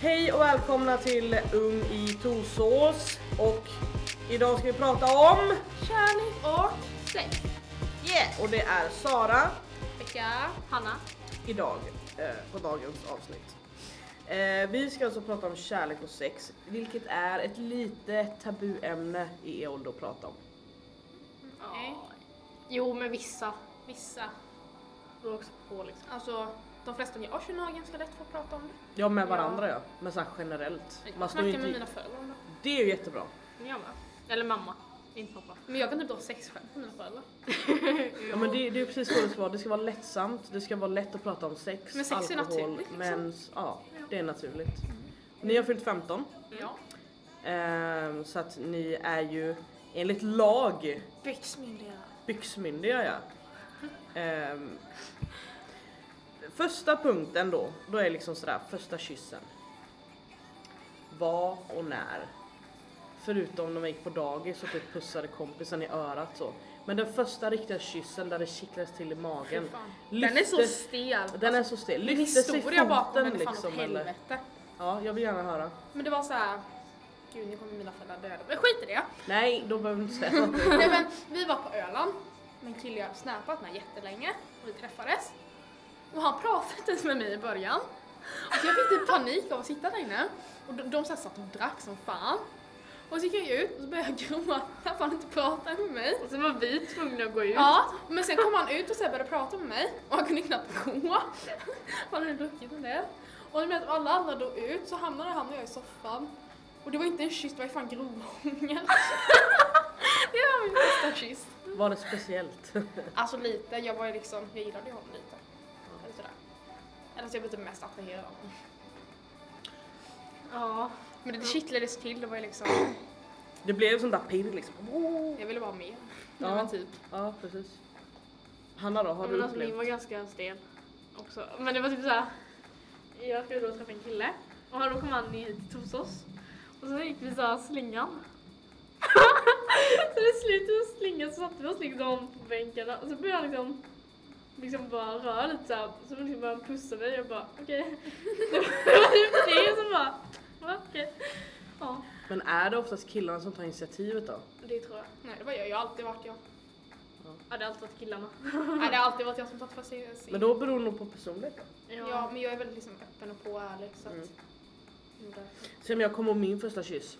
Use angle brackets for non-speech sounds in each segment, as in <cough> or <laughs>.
Hej och välkomna till Ung i Torsås och idag ska vi prata om Kärlek och sex. Yeah! Och det är Sara Becka, Hanna. idag eh, på dagens avsnitt. Eh, vi ska alltså prata om kärlek och sex, vilket är ett lite tabuämne i er ålder att prata om. Nej. Jo men vissa Vissa. beror också på liksom. Alltså de flesta jag känner har ganska lätt för att prata om det. Ja med varandra ja, men så här generellt. Jag Man snackar med mina föräldrar om det. Det är ju jättebra. Jag med. Eller mamma, inte pappa. Men jag kan typ dra sexskämt med mina föräldrar. <laughs> Ja men det, det är ju precis så det ska vara, det ska vara lättsamt, det ska vara lätt att prata om sex, Men sex är alkohol, naturligt, liksom. mens, ja det är naturligt. Ni har fyllt 15, Ja. ehm, så att ni är ju enligt lag Byxmyndiga. byxmyndiga ja. <laughs> Ehm, första punkten då, då är liksom sådär första kyssen. Var och när. Förutom när man gick på dagis och typ pussade kompisen i örat så. Men den första riktiga kyssen där det kittlades till i magen. Den är så stel. Den är så stel. Min Lyfte sig historia bakom foten den liksom eller? Ja, jag vill gärna höra. Men det var så här. Gud nu kommer mina föräldrar döda Men skit i det. Nej, då behöver du inte säga något. <laughs> Nej, men, vi var på Öland med en kille jag snappat med jättelänge och vi träffades. Och han pratade inte ens med mig i början. Och jag fick typ panik av att sitta där inne. Och de, de så här satt och drack som fan. Och så gick jag ut och så började jag gråta för han inte pratade med mig. Och så var vi tvungna att gå ut. Ja, men sen kom han ut och så började prata med mig och han kunde knappt gå. Han hade druckit en del. Och med att alla andra dog ut så hamnade han och jag i soffan. Och det var inte en kyss, det var ju fan grovhångel. <laughs> det var min bästa kyss. Var det speciellt? Alltså lite, jag var ju liksom, jag gillade ju honom lite. Eller sådär. Eller så jag blev typ mest attraherad av honom. Ja. Men det kittlades till, det var ju liksom, Det blev sånt där pirr liksom. jag ville bara mer. Ja. Men typ. Ja, precis. Hanna då, har men du alltså min upplevt? var ganska stel också. Men det var typ såhär. Jag skulle då träffa en kille och då kom han hit till Torsås. Och så gick vi såhär slingan. <laughs> så det slutade med slingan så satte vi oss liksom på bänkarna och så började han liksom liksom bara röra lite såhär, så liksom började han pussa mig och jag bara okej. <laughs> det var typ det som bara, va, okej. Ja, Men är det oftast killarna som tar initiativet då? det tror jag. Nej det var jag, jag har alltid varit jag. Ja, det har alltid varit killarna. Nej det har alltid varit jag som tagit för sig. Men då beror det nog på personlighet då. Ja. men jag är väldigt liksom öppen och på och ärlig så att... Mm. Mm. om jag kommer ihåg min första kyss.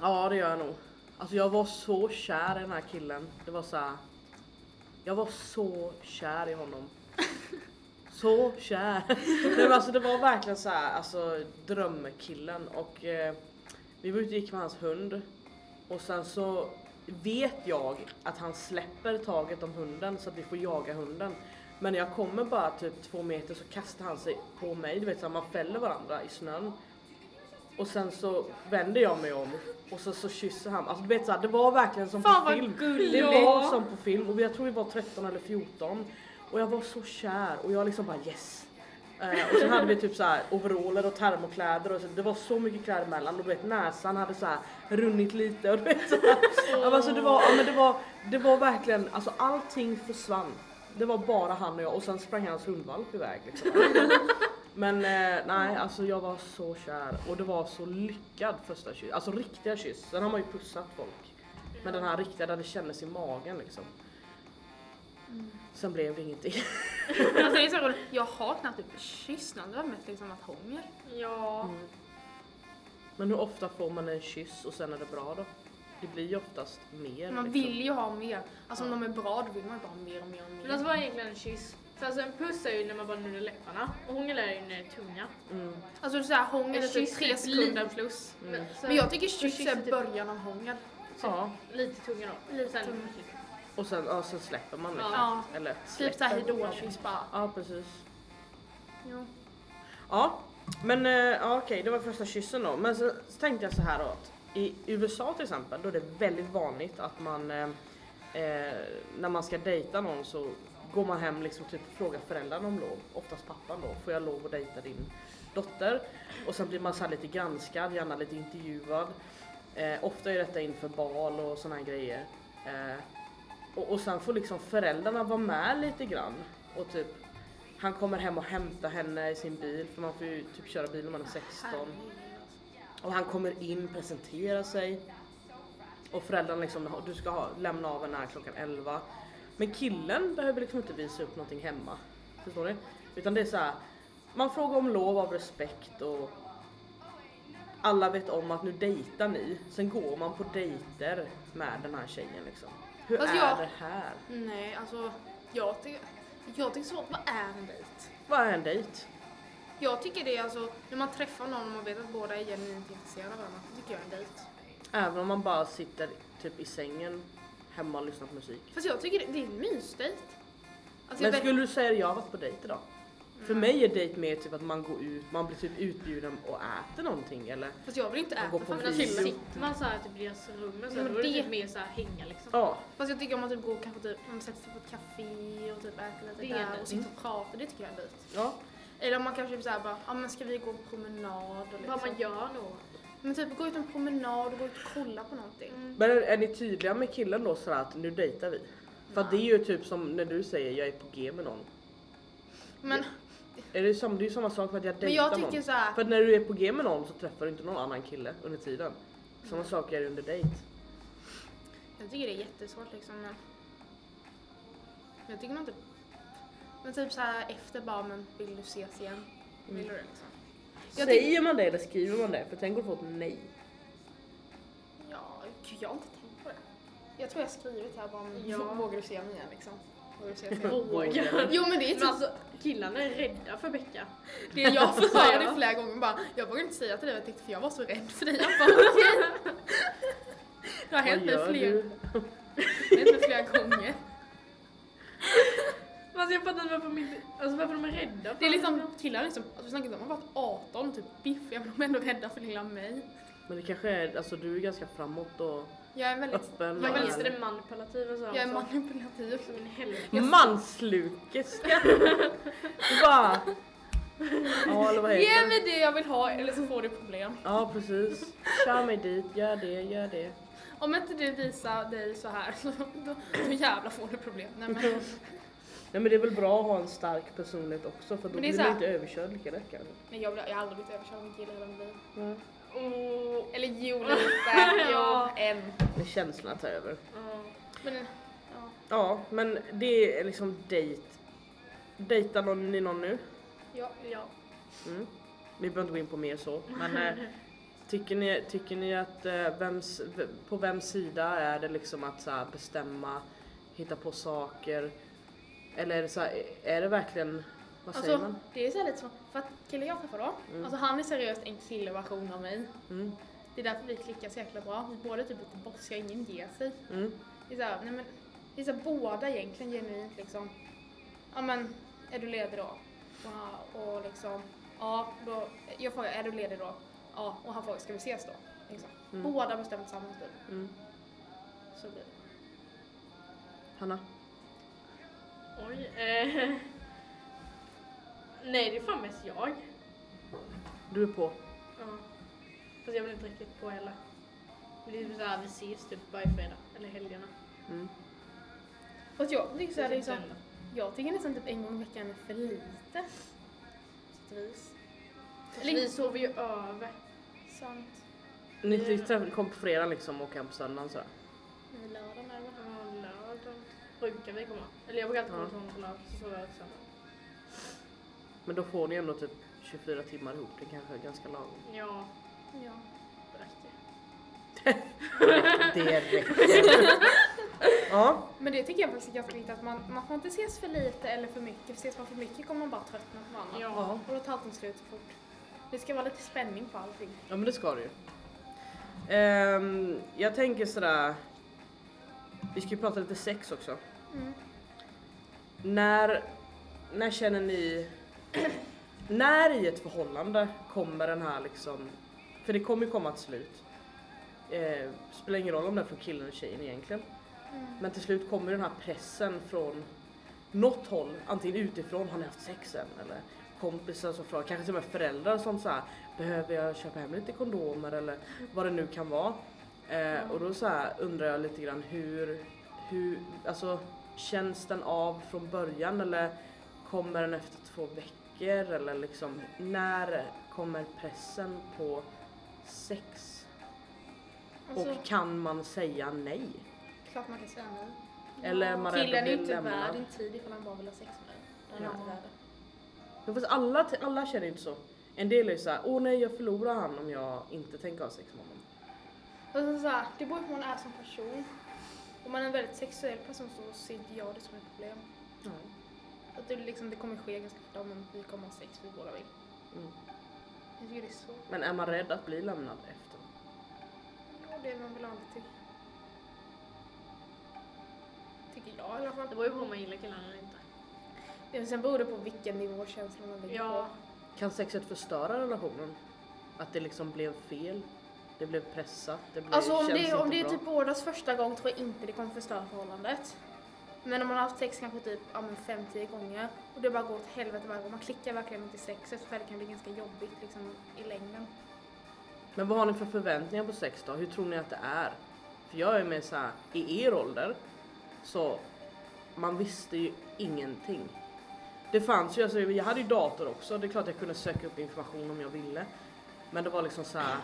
Ja det gör jag nog. Alltså jag var så kär i den här killen. Det var så här. Jag var så kär i honom. Så kär. Nej, men alltså det var verkligen så här, alltså drömkillen och eh, vi var ute och gick med hans hund och sen så vet jag att han släpper taget om hunden så att vi får jaga hunden. Men när jag kommer bara typ två meter så kastar han sig på mig, du vet så här, man fäller varandra i snön. Och sen så vänder jag mig om och så, så kysser han. Alltså du vet så här, det var verkligen som Fan, på film. gulligt. Det var som på film och jag tror vi var 13 eller 14. Och jag var så kär och jag liksom bara yes. Eh, och sen hade vi typ så här overaller och termokläder och så, det var så mycket kläder emellan och du vet näsan hade så här runnit lite och du vet så här. Alltså, det var, ja, men det var, det var verkligen, alltså allting försvann. Det var bara han och jag och sen sprang hans hundvalp iväg liksom. Men eh, nej alltså jag var så kär och det var så lyckad första kyss, alltså riktiga kyss. Sen har man ju pussat folk. Men den här riktiga där det kändes i magen liksom. Sen blev det ingenting. <laughs> Alltså det är så <laughs> roligt, jag har knappt typ kysst någon, det var mest liksom att hångel. Ja. Mm. Men hur ofta får man en kyss och sen är det bra då? Det blir ju oftast mer. Man liksom. vill ju ha mer. Alltså om de är bra då vill man ju bara ha mer och mer och Men mer. alltså vad är egentligen en kyss? Så alltså en puss är ju när man bara nuddar läpparna och hångel är ju när det är tunga. Mm. Alltså såhär hångel är typ tre typ sekunder plus. Mm. Så- Men jag tycker kyss är typ början av hångel. Ja, Lite tunga då. Lite sen. Tunga. och sen, ja, sen släpper man liksom. Ja. Eller Typ släpper. såhär hejdå-kyss bara. Ja precis. Ja. Ja, men eh, ja, okej det var första kyssen då. Men så, så tänkte jag så här då att i USA till exempel då är det väldigt vanligt att man eh, eh, när man ska dejta någon så går man hem liksom typ och frågar föräldrarna om lov. Oftast pappan då. Får jag lov att dejta din dotter? Och sen blir man så här lite granskad, gärna lite intervjuad. Eh, ofta är detta inför bal och såna här grejer. Eh, och, och sen får liksom föräldrarna vara med lite grann och typ Han kommer hem och hämtar henne i sin bil för man får ju typ köra bil när man är 16. Och han kommer in, presenterar sig. Och föräldrarna liksom, du ska ha, lämna av henne här klockan 11. Men killen behöver liksom inte visa upp någonting hemma. Förstår ni? Utan det är så här. man frågar om lov av respekt och alla vet om att nu dejtar ni. Sen går man på dejter med den här tjejen liksom. Hur Fast är jag- det här? Nej, alltså jag tycker, jag tycker svårt, vad är en dejt? Vad är en dejt? Jag tycker det är alltså, när man träffar någon och man vet att båda är genuint intresserade av varandra, det tycker jag är en dejt. Även om man bara sitter typ i sängen hemma och lyssnar på musik. Fast jag tycker det, det är en mysdejt. Alltså Men skulle du säga att jag har varit på dejt idag? För Mm. mig är dejt mer typ att man går ut, man blir typ utbjuden och äter någonting eller Fast jag vill inte äta för Men en alltså, kille. sitter man så här typ i deras rum och så, då är det det- typ mer så här hänga liksom. ja. Fast jag tycker om man typ går kanske typ, man sätter sig på ett café och typ äter lite där och sitter och pratar, det tycker jag är en dejt. ja. Eller om man kanske typ såhär bara, ja men ska vi gå på promenad och liksom. Vad man gör då. Men typ gå ut en promenad och gå ut och kolla på någonting. Men är, är ni tydliga med killen då sådär att nu dejtar vi? För att det är ju typ som när du säger jag är på G med någon. Men, Är det, samma, det är ju samma sak med att jag men dejtar jag tycker någon. såhär, För att när du är på G med någon så träffar du inte någon annan kille under tiden. Samma sak är det under dejt. jag tycker det är jättesvårt liksom men. Jag tycker man typ, men typ såhär efter bara men vill du ses igen? Vill du det liksom? Jag Säger man det eller skriver man det? För tänk om du får ett nej. Ja, gud jag har inte tänkt på det. Jag tror jag har skrivit här bara men Ja. vågar du se mig igen liksom? Vågar du se? <laughs> Vågar. Jo men det är Men typ alltså killarna är rädda för Becka. det är jag <laughs> får höra det flera gånger bara, jag vågar inte säga till dig vad jag tyckte för jag var så rädd för dig. Jag bara, okej. <laughs> Det har hänt Vad mig gör fler, du? det har hänt mig flera gånger. Alltså jag fattar inte varför, de inte, alltså varför de är rädda för Det är liksom killar liksom, alltså vi snackar inte om att de har varit 18 och typ biffiga men de är ändå rädda för lilla mig. Men det kanske är, alltså du är ganska framåt och Jag är väldigt, öppen. Visst är ärlig. det manipulativ och så jag är manipulativ. Som en helvete. Manslukerska! Bara... Ja eller vad Ge heter mig det jag vill ha eller så får du problem. Ja precis. Kör mig dit, gör det, gör det. Om inte du visar dig så här så då, då jävlar får du problem. Nej, men, <laughs> Nej men det är väl bra att ha en stark personlighet också för då blir man inte överkörd lika lätt kanske. nej jag, blir, jag har aldrig blivit överkörd av en kille hela mitt liv. Ja. Oh. Eller jo <laughs> lite, jo en. Men känslorna tar över. Ja. Men ja. Ja men det är liksom dejt. Dejtar någon, ni någon nu? ja. Ja. Mm. Vi behöver inte gå in på mer så. Men eh, <laughs> tycker, ni, tycker ni att eh, vems, på vems sida är det liksom att så här, bestämma, hitta på saker? Eller så här, är det verkligen, vad säger Alltså man? det är så lite som, för att killen jag träffar då, Mm. alltså han är seriöst en killeversion av mig. Mm. Det är därför vi klickar så jäkla bra. Vi båda typ lite bossiga, ingen ger sig. Mm. Det är så här, nej men, det är så här, båda egentligen genuint liksom. Ja men, är du ledig då? Och, och liksom, ja då, jag frågar, är du ledig då? Ja, och han frågar, ska vi ses då? Liksom. Mm. Båda bestämmer tillsammans typ. Mm. Så blir det. Hanna? Oj. Eh. Nej det är fan mest jag. Du är på? Ja. Fast jag vill inte riktigt på heller. Det är typ såhär vi ses typ varje fredag. Eller helgerna. Mm. Fast jag tycker så här, Det är liksom, inte jag tycker nästan typ en gång i veckan är för lite. På sätt och vis. Eller vi sover ju över. Sant. Ni träff- kom på fredag liksom och åker hem på söndagen sådär? Lördagen är det brukar vi komma. Eller jag brukar alltid komma Ja. till honom på lördag så sover jag söndag. Men då får ni ändå typ 24 timmar ihop, det kanske är ganska lagom. Ja, Ja. det räcker. Det räcker. <laughs> ja, Men det tycker jag faktiskt är ganska viktigt att man, man får inte ses för lite eller för mycket. För ses man för mycket kommer man bara tröttna på varandra. Ja. Och då tar allting slut så fort. Det ska vara lite spänning på allting. ja men det ska det ju. Ehm, jag tänker sådär, vi ska ju prata lite sex också. Mm. När, när känner ni, när i ett förhållande kommer den här liksom, för det kommer ju komma ett slut. Eh, spelar ingen roll om det är från killen eller tjejen egentligen. Mm. Men till slut kommer den här pressen från något håll, antingen utifrån, har ni haft sex än? Eller kompisar som frågar, kanske till och med föräldrar som så här, behöver jag köpa hem lite kondomer eller vad det nu kan vara. Eh, och då så här undrar jag lite grann hur, hur, alltså känns den av från början eller kommer den efter två veckor eller liksom när kommer pressen på sex? Alltså, Och kan man säga nej? klart man kan säga nej. Eller man Killen är inte värd lämnad? din tid ifall han bara vill ha sex med dig. Den är Ja. inte värd det. Fast alla, alla känner inte så. En del är ju såhär, åh nej jag förlorar han om jag inte tänker ha sex med honom. Alltså, så här, det beror på hur man är som person. Om man är en väldigt sexuell person så ser inte jag det som ett problem. Att det, liksom, det kommer ske ganska fort, men vi kommer ha sex, vi båda vill. Mm. Jag tycker det är svårt. Men är man rädd att bli lämnad efter? Ja, det är man väl alltid tycker. Tycker jag i alla fall. Det beror ju på om man gillar killen eller inte. Det, sen beror det på vilken nivå känslan man ligger Ja, på. Kan sexet förstöra relationen? Att det liksom blev fel? Det blev pressat? Det blev, Alltså om det, om det är bra. typ bådas första gång tror jag inte det kommer förstöra förhållandet. Men om man har haft sex kanske typ ja, men 5-10 gånger och det bara går åt helvete varje gång, man klickar verkligen inte i sexet för det kan bli ganska jobbigt liksom i längden. Men vad har ni för förväntningar på sex då? Hur tror ni att det är? För jag är med så här, i er ålder så man visste ju ingenting. Det fanns ju, alltså jag hade ju dator också, det är klart jag kunde söka upp information om jag ville. Men det var liksom så här.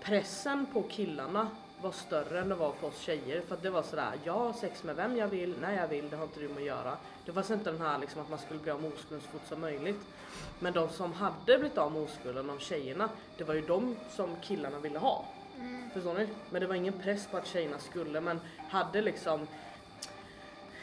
Pressen på killarna var större än det var för oss tjejer för att det var sådär, jag har sex med vem jag vill, när jag vill, det har inte du med att göra. Det var inte den här liksom att man skulle bli av med oskulden så fort som möjligt. Men de som hade blivit av med oskulden, de tjejerna, det var ju de som killarna ville ha. Förstår ni? Men det var ingen press på att tjejerna skulle men hade liksom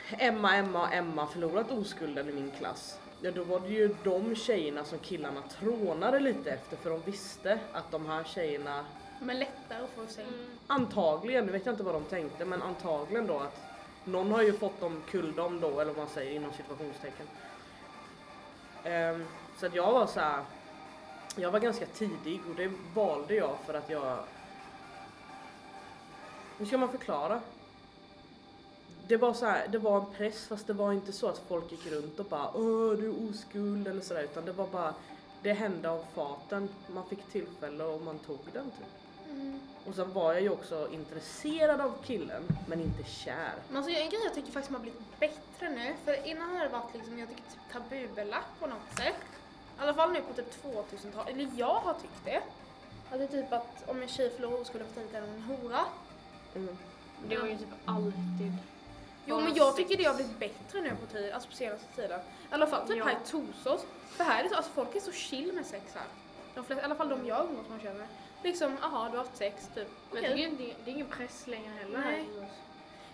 Emma, Emma och Emma förlorat oskulden i min klass. Ja då var det ju de tjejerna som killarna trånade lite efter för de visste att de här tjejerna Men lättare att få sig. mm. antagligen, nu vet jag inte vad de tänkte men antagligen då att någon har ju fått dem kulldom då eller vad man säger inom situationstecken. Ehm, så att jag var så här. Jag var ganska tidig och det valde jag för att jag hur ska man förklara? Det var så här, det var en press fast det var inte så att folk gick runt och bara Åh du är oskuld eller sådär utan det var bara Det hände av farten, man fick tillfälle och man tog den typ. Mm. Och sen var jag ju också intresserad av killen men inte kär. Men alltså en grej jag tycker faktiskt har blivit bättre nu, för innan har det varit liksom, jag tycker typ tabubelagt på något sätt. I alla fall nu på typ 2000-talet, eller jag har tyckt det. Att det är typ att om en tjej förlorar oskulden för tidigt är hon en hora. Mm. det var ju typ alltid. Jo men jag tycker det har blivit bättre nu på tid, alltså på senaste tiden. I alla fall typ Ja. här i Torsås. För här är det så, alltså folk är så chill med sex här. De flesta, I alla fall de jag umgås med känner. Liksom, aha du har haft sex typ. Men Okej. det, är, ju- det är ingen press längre heller. Nej.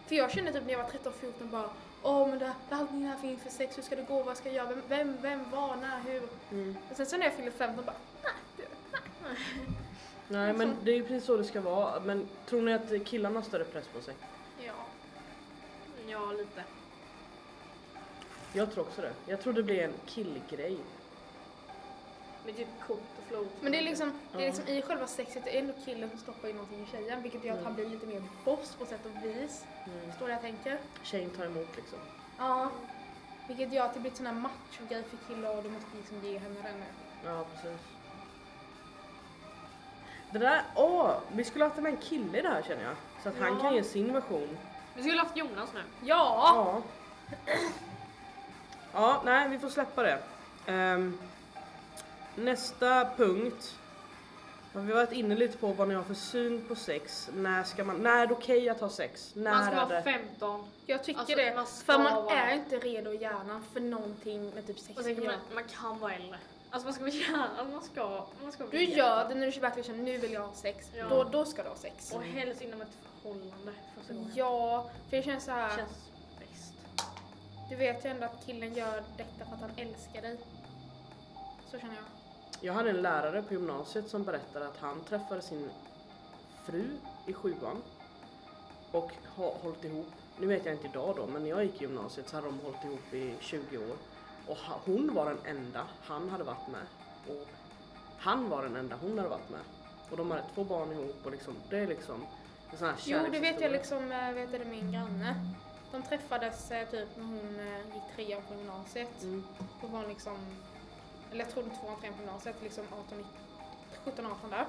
För jag kände typ när jag var 13-14 bara Åh men det, det är allting här för inför sex, hur ska det gå, vad ska jag göra, vem, vem, vem var, när, hur? Mm. Och sen så när jag fyllde 15 bara nej, du, nej. <laughs> Nej men det är ju precis så det ska vara. Men tror ni att killarna har större press på sig? Ja. Ja, lite. Jag tror också det. Jag tror det blir en killgrej. Med typ kort och float. Men det är liksom, det är liksom i själva sexet, det är ändå killen som stoppar in någonting i tjejen vilket gör att han blir lite mer boss på sätt och vis. Mm. Förstår du vad jag tänker? Tjejen tar emot liksom. Ja. Vilket gör att det blir sån här macho-grej för killar och du måste liksom ge henne den. Ja precis. Det där, åh! vi skulle haft med en kille i det här känner jag. Så att han Ja. kan ge sin version. Vi skulle haft Jonas nu. Ja! Ja. Ja, nej vi får släppa det. Ehm, nästa punkt. har Vi varit inne lite på vad ni har för syn på sex. När, ska man, när är det okej att ha sex? När Man ska är vara det... 15. Jag tycker Alltså, det. man ska för man vara- är inte redo i hjärnan för någonting med typ sex. Och sen kan man, man kan vara äldre. Alltså man ska vara gärna, man ska, man ska Du gör det när du verkligen känner nu vill jag ha sex. Ja. Då, då ska du ha sex. Och helst inom ett förhållande första gången. Ja, för det känns så här. Känns bäst. Du vet ju ändå att killen gör detta för att han älskar dig. Så känner jag. Jag hade en lärare på gymnasiet som berättade att han träffade sin fru i sjuan och har hållit ihop. Nu vet jag inte idag då, men när jag gick i gymnasiet så hade de hållit ihop i 20 år. Och hon var den enda han hade varit med. Och han var den enda hon hade varit med. Och de hade två barn ihop och liksom, det är liksom en sån här Jo, det vet jag liksom, eh, vet du, min granne. De träffades eh, typ när hon eh, gick trean på gymnasiet. Mm. Då var liksom, eller jag tror tvåan, trean på gymnasiet, liksom 18, 17, 18 där.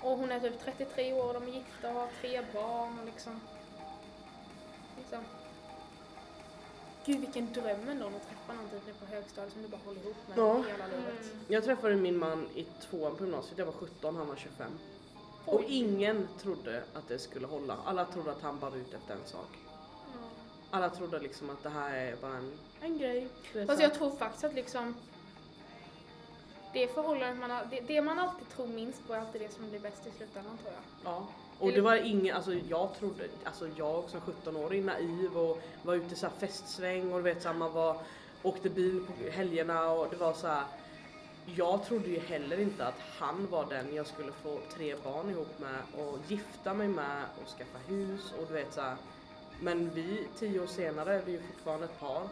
Och hon är typ 33 år, de är gifta och har tre barn och liksom. liksom. Gud vilken dröm ändå att träffa någon typ på högstadiet som du bara håller ihop med Ja. hela livet. Mm. Jag träffade min man i tvåan på gymnasiet, jag var 17, han var 25. Och Oj. ingen trodde att det skulle hålla. Alla trodde att han bara var ute efter en sak. Alla trodde liksom att det här är bara en, en grej. Fast jag tror faktiskt att liksom det förhållandet man har, det, det man alltid tror minst på är alltid det som blir bäst i slutändan tror jag. Ja. Och det var ingen, alltså jag trodde, alltså jag som 17-åring naiv och var ute i så festsväng och du vet så här, man var, åkte bil på helgerna och det var så här. Jag trodde ju heller inte att han var den jag skulle få tre barn ihop med och gifta mig med och skaffa hus och du vet så här. Men vi, tio år senare, är vi ju fortfarande ett par.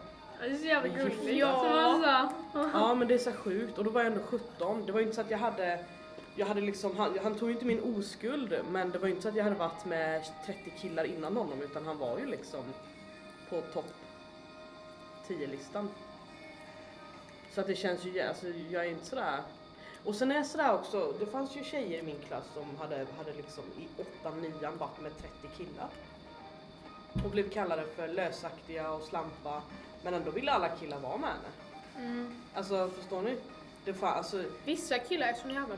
Ja, Det är så jävla gulligt. Ja. Så man så, Ja men det är så sjukt och då var jag ändå 17. Det var ju inte så att jag hade jag hade liksom, han, han tog ju inte min oskuld men det var ju inte så att jag hade varit med 30 killar innan honom utan han var ju liksom på topp 10-listan. Så att det känns ju, alltså jag är inte sådär och sen är jag sådär också, det fanns ju tjejer i min klass som hade, hade liksom i 8-9 varit med 30 killar. Och blev kallade för lösaktiga och slampa men ändå ville alla killar vara med henne. Mm. Alltså förstår ni? Det fan, alltså, Vissa killar är såna jävla,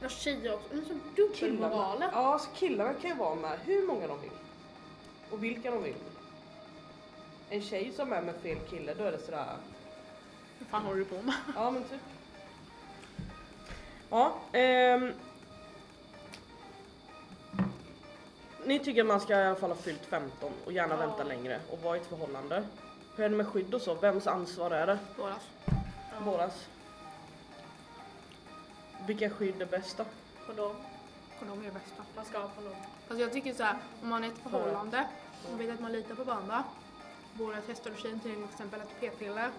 några tjejer också, de är så dubbelmoraler. Ja, alltså killarna kan ju vara med hur många de vill. Och vilka de vill. En tjej som är med fel kille, då är det sådär, Vad fan håller du på med? ja men typ. Ja, ehm. Ni tycker att man ska i alla fall ha fyllt 15 och gärna Ja. vänta längre och vara i ett förhållande. Hur är det med skydd och så? Vems ansvar är det? Bådas. ja, Bådas. Vilka skydd är bäst då? Kondom. Kondom är det bästa. Man ska ha kondom. Fast jag tycker så här, om man är i ett förhållande och vet att man litar på varandra, och tjejen till exempel ett p-piller,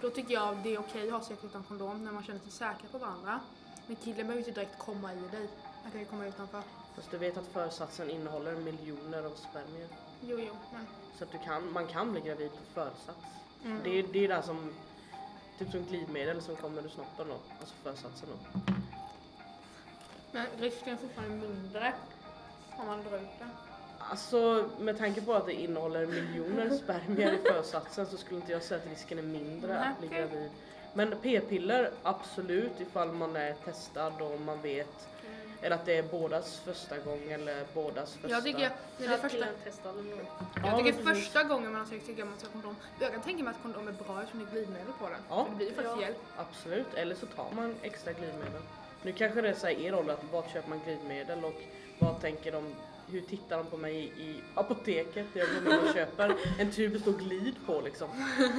då tycker jag det är okej att ha sex utan kondom när man känner sig säkra på varandra. Men killen behöver inte direkt komma i dig. Han kan ju komma utanför. Fast du vet att försatsen innehåller miljoner av spermier. Jo, jo, men... Så att du kan, man kan bli gravid på försats. Mm. Det, är, det är det som, typ som glidmedel som kommer ur snoppen då. Alltså försatsen då. Men risken är fortfarande mindre om man drar ut den. Alltså med tanke på att det innehåller miljoner <laughs> spermier i försatsen så skulle inte jag säga att risken är mindre att bli gravid. Men p-piller absolut ifall man är testad och man vet. Eller att det är bådas första gång eller bådas första. Jag tycker, när det är första, jag tycker första gången man har sex tycker jag man ska ha kondom. Jag kan tänka mig att kondom är bra eftersom det är glidmedel på den. Ja. För det blir ju faktiskt Ja. hjälp. Absolut, eller så tar man extra glidmedel. Nu kanske det är så här er roll att vart köper man glidmedel och vad tänker de, hur tittar de på mig i, apoteket? Jag går och köper en tub det står glid på liksom.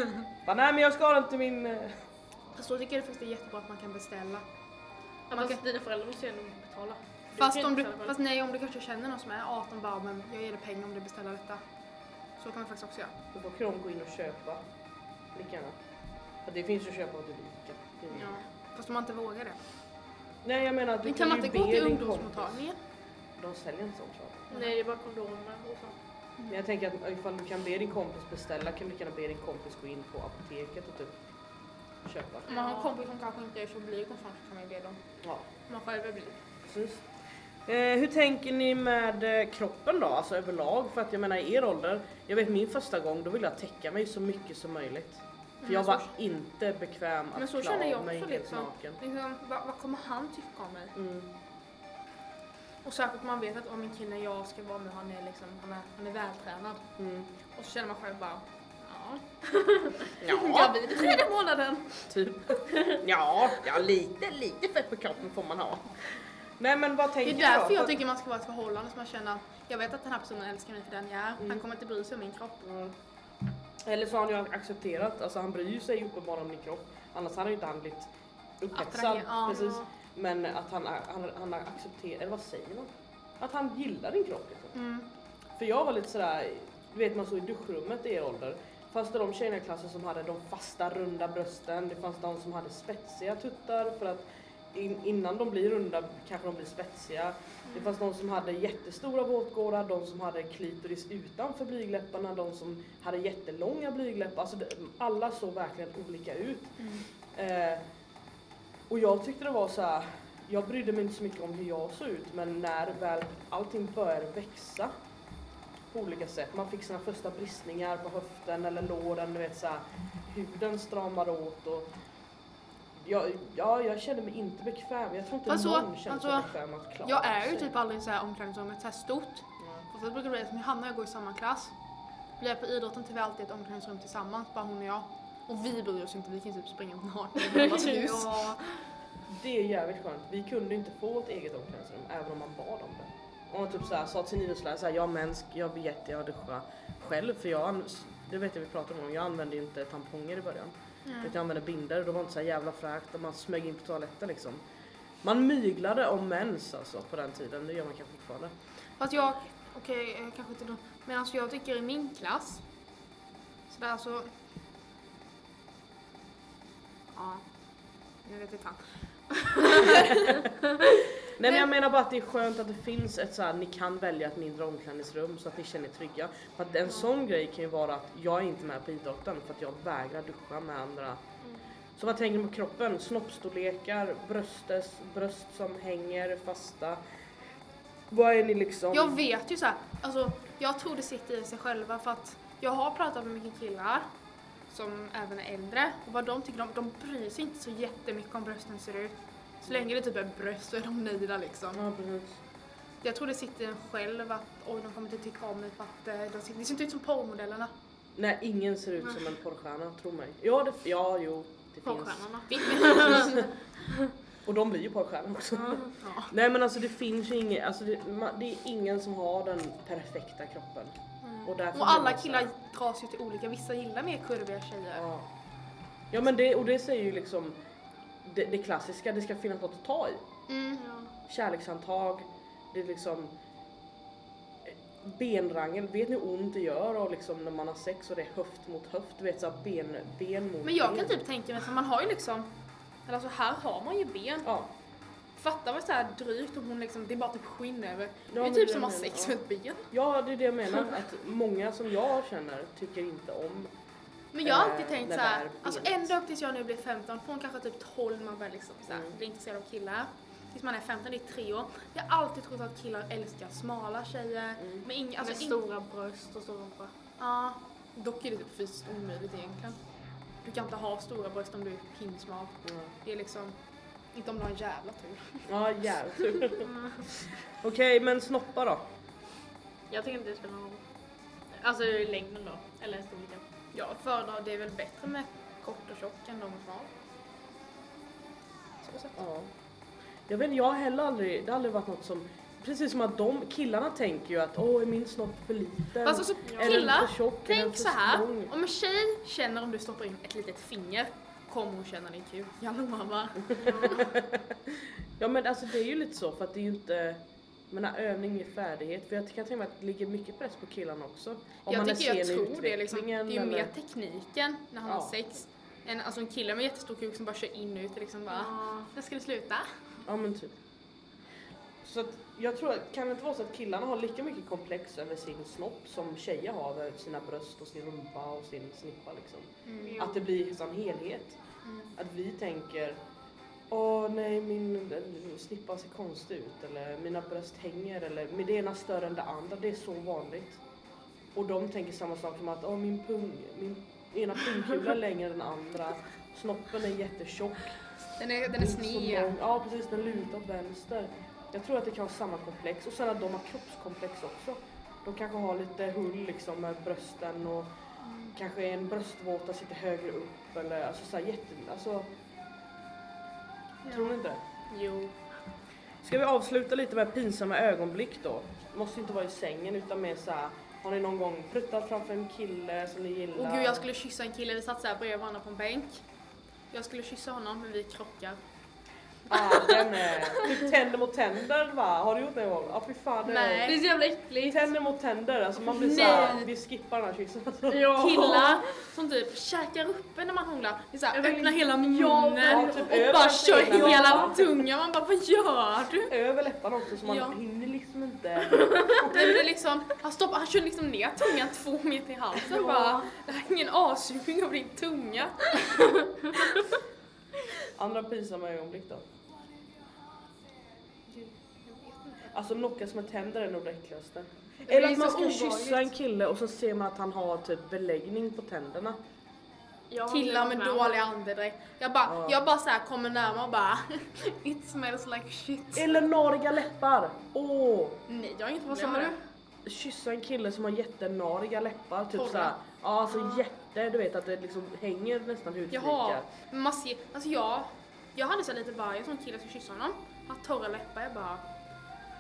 <laughs> Bara, nej men jag ska ha den till min... eh, Fast då tycker jag det faktiskt är jättebra att man kan beställa. Ja, Man fast dina föräldrar måste ju ändå betala. Fast kan om du, fast nej om du kanske känner någon som är 18 bara men jag ger dig pengar om du beställer detta. Så kan man faktiskt också göra. Då får Kron gå in och köpa. Lika gärna. För det finns ju att köpa. Det är- Ja. Fast om man inte vågar det. Nej jag menar att du Men kan man ju inte gå be till din ungdomsmottagningen? kompis- De säljer inte sånt tror jag. Nej, det är bara kondomer och så. Men jag tänker att ifall du kan be din kompis beställa kan du kunna be din kompis gå in på apoteket och typ köpa. Om man har en kompis som kanske inte är så blyg och sånt så kan man ju be dem. Ja. Om man själv är blyg. Precis. Eh, hur tänker ni med eh, kroppen då, alltså överlag? För att jag menar i er ålder, jag vet min första gång då ville jag täcka mig så mycket som möjligt. För Men jag så- var inte bekväm Men att så klä känner jag av mig också helt liksom. naken. Liksom, vad, vad kommer han tycka om mig? Mm. Och särskilt man vet att om min kille jag ska vara med han är liksom, han är, han är vältränad. Mm. Och så känner man själv bara, ja. <laughs> Ja, Gravid i tredje månaden. typ. Ja, ja lite, lite fett på kroppen får man ha. Nej men vad Det tänker är du därför då? jag tycker man ska vara i ett förhållande som man känner, jag vet att den här personen älskar mig för den jag är. Mm. Han kommer inte bry sig om min kropp. Mm. Eller så har han ju accepterat, alltså han bryr sig ju uppenbarligen om din kropp. Annars hade ju inte han blivit upphetsad. Ja. Precis. Men att han, han, han har accepterat, eller vad säger man? Att han gillar din kropp liksom. Mm. För jag var lite sådär, du vet man såg i duschrummet i er ålder. Fanns det de tjejerna i klassen som hade de fasta runda brösten, det fanns de som hade spetsiga tuttar för att in, innan de blir runda kanske de blir spetsiga. Det fanns de som hade jättestora våtgårdar, de som hade klitoris utanför blygläpparna, de som hade jättelånga blygläppar. Alltså alla såg verkligen olika ut. Mm. Eh, och jag tyckte det var så här. jag brydde mig inte så mycket om hur jag såg ut men när väl allting började växa på olika sätt. Man fick sina första bristningar på höften eller låren, du vet så här, huden stramade åt och jag, ja, jag kände mig inte bekväm. Jag tror inte Fast så- någon kände sig alltså, bekväm att klara Jag är ju typ aldrig här omklädningsrummet så här stort. Ja. Och så brukar det bli som Hanna och jag går i samma klass. Blir jag på idrotten till vi alltid ett omklädningsrum tillsammans, bara hon och jag. Och vi bryr oss inte, vi kan typ springa nakna i varandras hus. Ja. Det är jävligt skönt. Vi kunde inte få ett eget omklädningsrum även om man bad om det. Om man typ så här, sa till sin idrottslärare såhär, jag är mänsk, jag vet jag duschar själv för jag, det vet jag vi pratade om, jag använde ju inte tamponger i början. Mm. Utan jag använde binder och det var inte så här jävla fräckt och man smög in på toaletten liksom. Man myglade om mens alltså på den tiden, det gör man kanske fortfarande. Fast jag, okej eh, kanske inte då, men alltså jag tycker i min klass, så där alltså, ja, jag vet inte fan. <laughs> <laughs> Nej men jag menar bara att det är skönt att det finns ett så här, ni kan välja ett mindre omklädningsrum så att ni känner er trygga. För att en sån grej kan ju vara att jag är inte med på idrotten för att jag vägrar duscha med andra. Så vad tänker ni på kroppen? Snoppstorlekar, bröstes, bröst som hänger fasta. Vad är ni liksom? Jag vet ju så här, alltså jag tror det sitter i sig själva för att jag har pratat med mycket killar som även är äldre och vad de tycker, de, de bryr sig inte så jättemycket om brösten ser ut. Så länge det typ är bröst så är de nöjda liksom. Ja, precis. Jag tror det sitter en själv att oj de kommer inte tycka om mig för att eh, de ser, det ser inte ut som porrmodellerna. Nej, ingen ser ut som en porrstjärna, tro mig. Ja, det, ja jo, det finns. Porrstjärnorna. <laughs> Och de blir ju porrstjärnor också. Ja. Nej men alltså det finns ju inget, alltså det, ma- det är ingen som har den perfekta kroppen. Och, därför Och blir alla man så killar dras ju till olika, vissa gillar mer kurviga tjejer. Ja. ja men det, och det säger ju liksom det, det klassiska, det ska finnas något att ta i. Mm. Kärlekshandtag, det är liksom benrangel, vet ni hur ont det gör och liksom när man har sex och det är höft mot höft, du vet såhär ben, ben mot Men jag ben. kan typ tänka mig, för man har ju liksom, eller alltså här har man ju ben. Ja, Fatta vad såhär drygt om hon liksom, det är bara typ skinn över. det är typ det som att ha sex med ett ben. ja det är det jag menar, att många som jag känner tycker inte om Men jag har Eh, alltid tänkt det såhär, där alltså ända upp tills jag nu blir 15, från kanske typ 12 man börjar liksom såhär, Mm. bli intresserad av killar. Tills man är 15, det är tre år. Jag har alltid trott att killar älskar smala tjejer. Mm. Men inga, alltså Med in, stora bröst och stor rumpa. Ja, dock är det typ fysiskt omöjligt egentligen. Du kan inte ha stora bröst om du är pinsmal. Ja. Det är liksom, inte om du har en jävla tur. Ja jävligt tur. <laughs> <laughs> Okej men snoppa då? Jag tycker inte det spelar någon roll. Alltså längden då, eller storleken. Jag föredrar, det är väl bättre med kort och tjock än lång och smal. Så sett. Ja. Jag vet jag har heller aldrig, det har aldrig varit något som Precis som att de killarna tänker ju att åh är min snopp för liten? Fast alltså den killar, för tjock? Tänk så här. lång? Om en tjej känner om du stoppar in ett litet finger kommer hon känna din kuk. Jag lovar va? Ja men alltså det är ju lite så för att det är ju inte jag menar övning är färdighet för jag kan tänka mig att det ligger mycket press på killarna också. Om jag man är tycker jag tror det liksom. Det är ju eller- mer tekniken när han Ja. har sex. Än alltså en kille med jättestor kuk som bara kör in och ut och liksom bara Ja. Ska det sluta? Ja men typ. Så att jag tror att kan det inte vara så att killarna har lika mycket komplex över sin snopp som tjejer har över sina bröst och sin rumpa och sin snippa liksom. Mm. Att det blir som helhet. Mm. Att vi tänker Åh nej min snippa ser konstig ut eller mina bröst hänger eller med det ena större än det andra. Det är så vanligt. Och de tänker samma sak som att åh min pung, min ena pungkula är längre än den andra. Snoppen är jättetjock. Den är, den är sned. Ja precis, den lutar åt vänster. Jag tror att det kan vara samma komplex och sen att de har kroppskomplex också. De kanske har lite hull liksom med brösten och kanske en bröstvårta sitter högre upp eller alltså så här jätte, alltså tror ni inte? Jo. Ska vi avsluta lite med pinsamma ögonblick då? Måste inte vara i sängen utan mer så här. Har ni någon gång pruttat framför en kille som ni gillar? Och gud jag skulle kyssa en kille, vi satt såhär bredvid varandra på en bänk. Jag skulle kyssa honom men vi krockar. Ah, den är... Typ tänder mot tänder va? Har du gjort det någon gång? Ja fy fan det Nej. är... Det är så jävla äckligt. Tänder mot tänder, alltså man blir Nej. såhär, vi skippar den här kyssen. Ja. Killar som typ käkar upp en när man hånglar. Det är såhär, Jag vill öppnar hela Ja, munnen typ och över bara kör hela- hela tungan. Man bara vad gör du? Över läpparna också så man Ja. hinner liksom inte. <laughs> Nej, men det är liksom, han, stoppar, han kör liksom ner tungan två meter i halsen Ja. bara. Det här är ingen avsugning av din tunga. Andra pinsamma ögonblick då? Alltså knockas med tänder är nog det äckligaste. Eller att man så ska kyssa en kille och så ser man att han har typ beläggning på tänderna. Jag Killar inte med dålig andedräkt. Jag bara, Ja. jag bara så här kommer närmare och bara <laughs> It smells like shit. Eller nariga läppar. Åh! Nej, jag har inget Vad sa du? Kyssa en kille som har jättenariga läppar. Typ Torra. såhär. Ja alltså jätte, du vet att det liksom hänger nästan hudflikar. Jaha, man ser, alltså jag, jag hade så lite varje sån kille som kyssa honom, har torra läppar, jag bara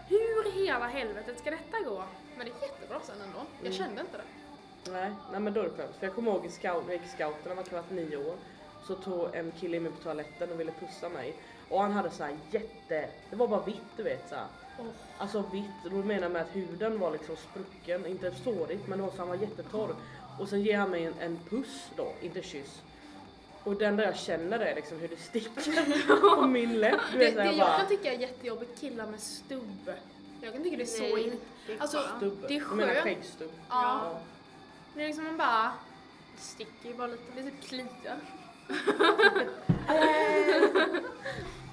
hur i hela helvetet ska detta gå? Men det är jättebra sen ändå, jag Mm. kände inte det. Nej, nej men då är det skönt. För jag kommer ihåg i scout, jag gick i scouten när man kan varit nio år. Så tog en kille in mig på toaletten och ville pussa mig. Och han hade så här jätte, det var bara vitt du vet så här. Åh. Alltså vitt, då menar jag med att huden var liksom sprucken, inte sårigt men det var så han var jättetorr. Och sen ger han mig en, en puss då, inte kyss. Och den där jag känner är liksom hur det sticker <laughs> på min läpp. Du Det, det jag bara, kan tycka är jättejobbigt, killar med stubb. Jag kan tycka det är så Nej, in... det är Alltså, skönt. stubb. det är Jag menar skönt. skäggstubb. Ja. Det är liksom man bara, Det sticker ju bara lite. det är typ kliar. <laughs>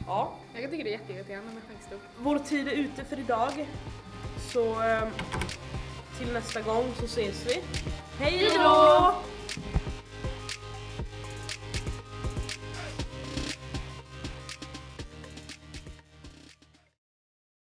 Ja. Jag kan tycka det är jätteirriterande med skäggstubb. Vår tid är ute för idag. Så eh, till nästa gång så ses vi. Hej då!